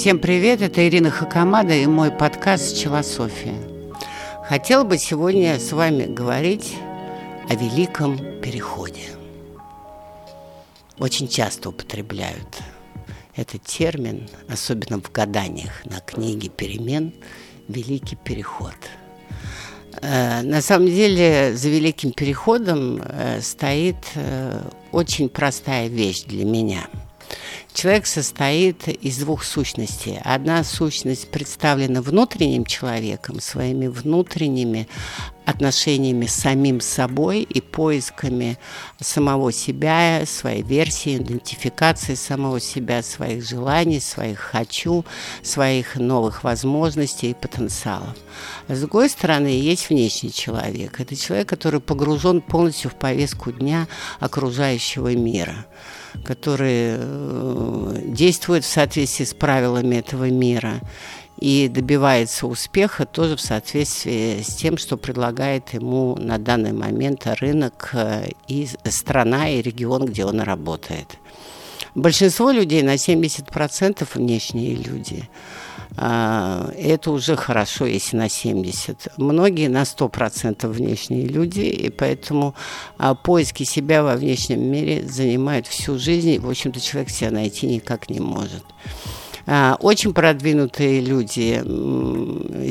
Всем привет, это Ирина Хакамада и мой подкаст «Челософия». Хотел бы сегодня с вами говорить о великом переходе. Очень часто употребляют этот термин, особенно в гаданиях на книге «Перемен», «Великий переход». Э, на самом деле за Великим Переходом э, стоит э, очень простая вещь для меня – Человек состоит из двух сущностей. Одна сущность представлена внутренним человеком, своими внутренними отношениями с самим собой и поисками самого себя, своей версии, идентификации самого себя, своих желаний, своих «хочу», своих новых возможностей и потенциалов. А с другой стороны, есть внешний человек. Это человек, который погружен полностью в повестку дня окружающего мира который э, действует в соответствии с правилами этого мира и добивается успеха тоже в соответствии с тем, что предлагает ему на данный момент рынок э, и страна, и регион, где он работает. Большинство людей на 70% внешние люди. А, это уже хорошо, если на 70. Многие на 100% внешние люди, и поэтому а, поиски себя во внешнем мире занимают всю жизнь, в общем-то, человек себя найти никак не может. А, очень продвинутые люди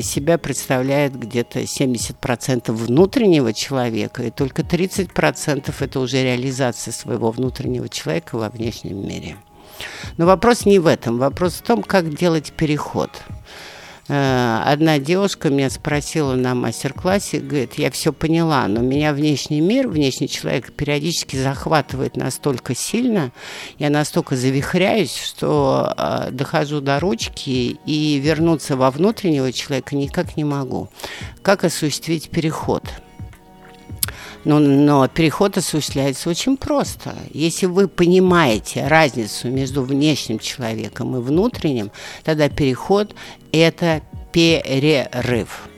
себя представляют где-то 70% внутреннего человека, и только 30% это уже реализация своего внутреннего человека во внешнем мире. Но вопрос не в этом. Вопрос в том, как делать переход. Э, одна девушка меня спросила на мастер-классе, говорит, я все поняла, но меня внешний мир, внешний человек периодически захватывает настолько сильно, я настолько завихряюсь, что э, дохожу до ручки и вернуться во внутреннего человека никак не могу. Как осуществить переход? Но, но переход осуществляется очень просто. Если вы понимаете разницу между внешним человеком и внутренним, тогда переход – это перерыв.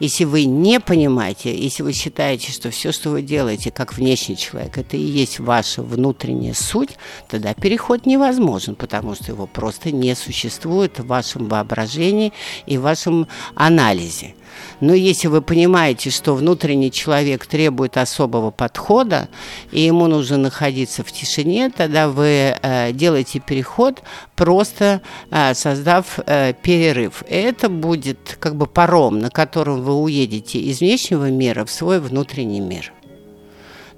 Если вы не понимаете, если вы считаете, что все, что вы делаете, как внешний человек, это и есть ваша внутренняя суть, тогда переход невозможен, потому что его просто не существует в вашем воображении и в вашем анализе. Но если вы понимаете, что внутренний человек требует особого подхода, и ему нужно находиться в тишине, тогда вы э, делаете переход, просто э, создав э, перерыв. Это будет как бы паром, на котором вы уедете из внешнего мира в свой внутренний мир.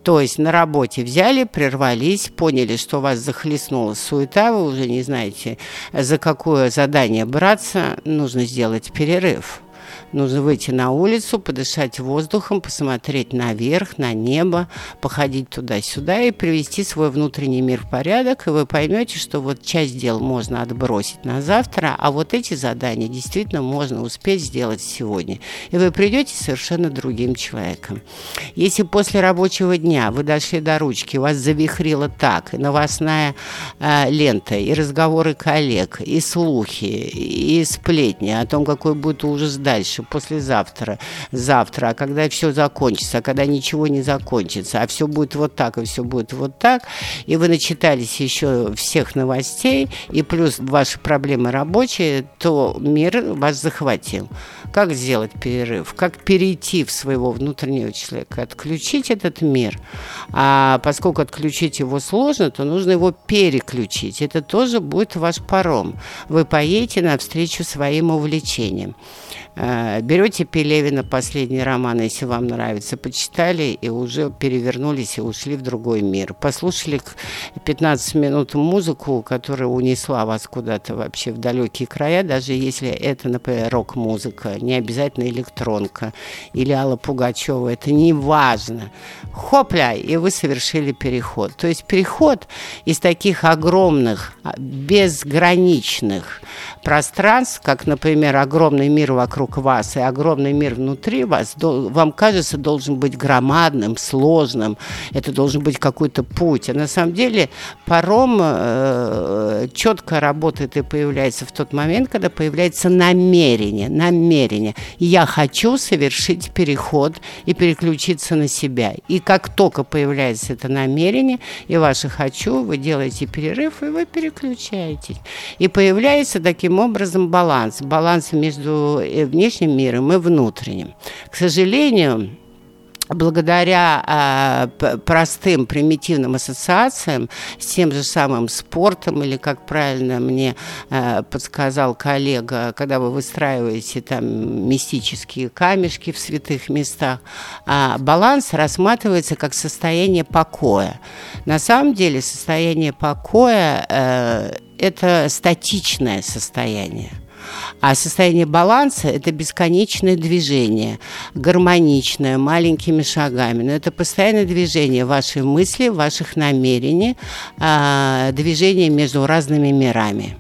То есть на работе взяли, прервались, поняли, что вас захлестнула суета, вы уже не знаете, за какое задание браться, нужно сделать перерыв. Нужно выйти на улицу, подышать воздухом, посмотреть наверх, на небо, походить туда-сюда и привести свой внутренний мир в порядок, и вы поймете, что вот часть дел можно отбросить на завтра, а вот эти задания действительно можно успеть сделать сегодня. И вы придете совершенно другим человеком. Если после рабочего дня вы дошли до ручки, вас завихрило так, и новостная э, лента, и разговоры коллег, и слухи, и сплетни о том, какой будет ужас дальше, дальше, послезавтра, завтра, а когда все закончится, а когда ничего не закончится, а все будет вот так, и все будет вот так, и вы начитались еще всех новостей, и плюс ваши проблемы рабочие, то мир вас захватил. Как сделать перерыв? Как перейти в своего внутреннего человека? Отключить этот мир. А поскольку отключить его сложно, то нужно его переключить. Это тоже будет ваш паром. Вы поедете навстречу своим увлечениям. Э, берете Пелевина, последний роман, если вам нравится, почитали и уже перевернулись и ушли в другой мир. Послушали 15 минут музыку, которая унесла вас куда-то вообще в далекие края, даже если это, например, рок-музыка, не обязательно электронка или Алла Пугачева, это не важно. Хопля, и вы совершили переход. То есть переход из таких огромных, безграничных пространств, как, например, огромный мир вокруг вокруг вас и огромный мир внутри вас, вам кажется, должен быть громадным, сложным, это должен быть какой-то путь. А на самом деле паром э, четко работает и появляется в тот момент, когда появляется намерение, намерение. Я хочу совершить переход и переключиться на себя. И как только появляется это намерение и ваше «хочу», вы делаете перерыв, и вы переключаетесь. И появляется таким образом баланс. Баланс между э, внешним миром и внутренним. К сожалению, благодаря э, простым примитивным ассоциациям с тем же самым спортом, или, как правильно мне э, подсказал коллега, когда вы выстраиваете там мистические камешки в святых местах, э, баланс рассматривается как состояние покоя. На самом деле состояние покоя э, – это статичное состояние. А состояние баланса – это бесконечное движение, гармоничное, маленькими шагами. Но это постоянное движение вашей мысли, ваших намерений, а, движение между разными мирами.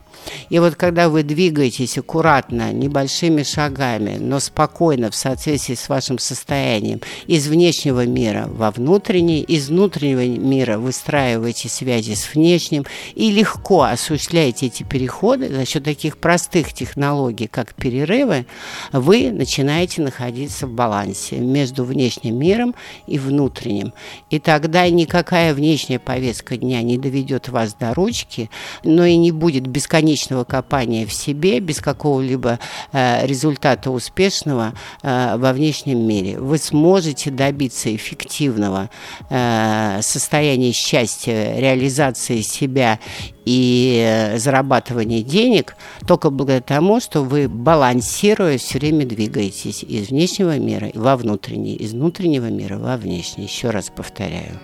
И вот когда вы двигаетесь аккуратно, небольшими шагами, но спокойно в соответствии с вашим состоянием из внешнего мира во внутренний, из внутреннего мира выстраиваете связи с внешним и легко осуществляете эти переходы за счет таких простых технологий, как перерывы, вы начинаете находиться в балансе между внешним миром и внутренним. И тогда никакая внешняя повестка дня не доведет вас до ручки, но и не будет бесконечно бесконечного копания в себе, без какого-либо э, результата успешного э, во внешнем мире. Вы сможете добиться эффективного э, состояния счастья, реализации себя и э, зарабатывания денег только благодаря тому, что вы, балансируя, все время двигаетесь из внешнего мира во внутренний, из внутреннего мира во внешний. Еще раз повторяю.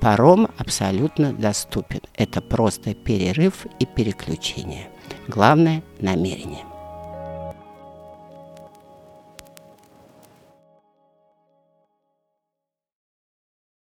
Паром абсолютно доступен. Это просто перерыв и переключение. Главное – намерение.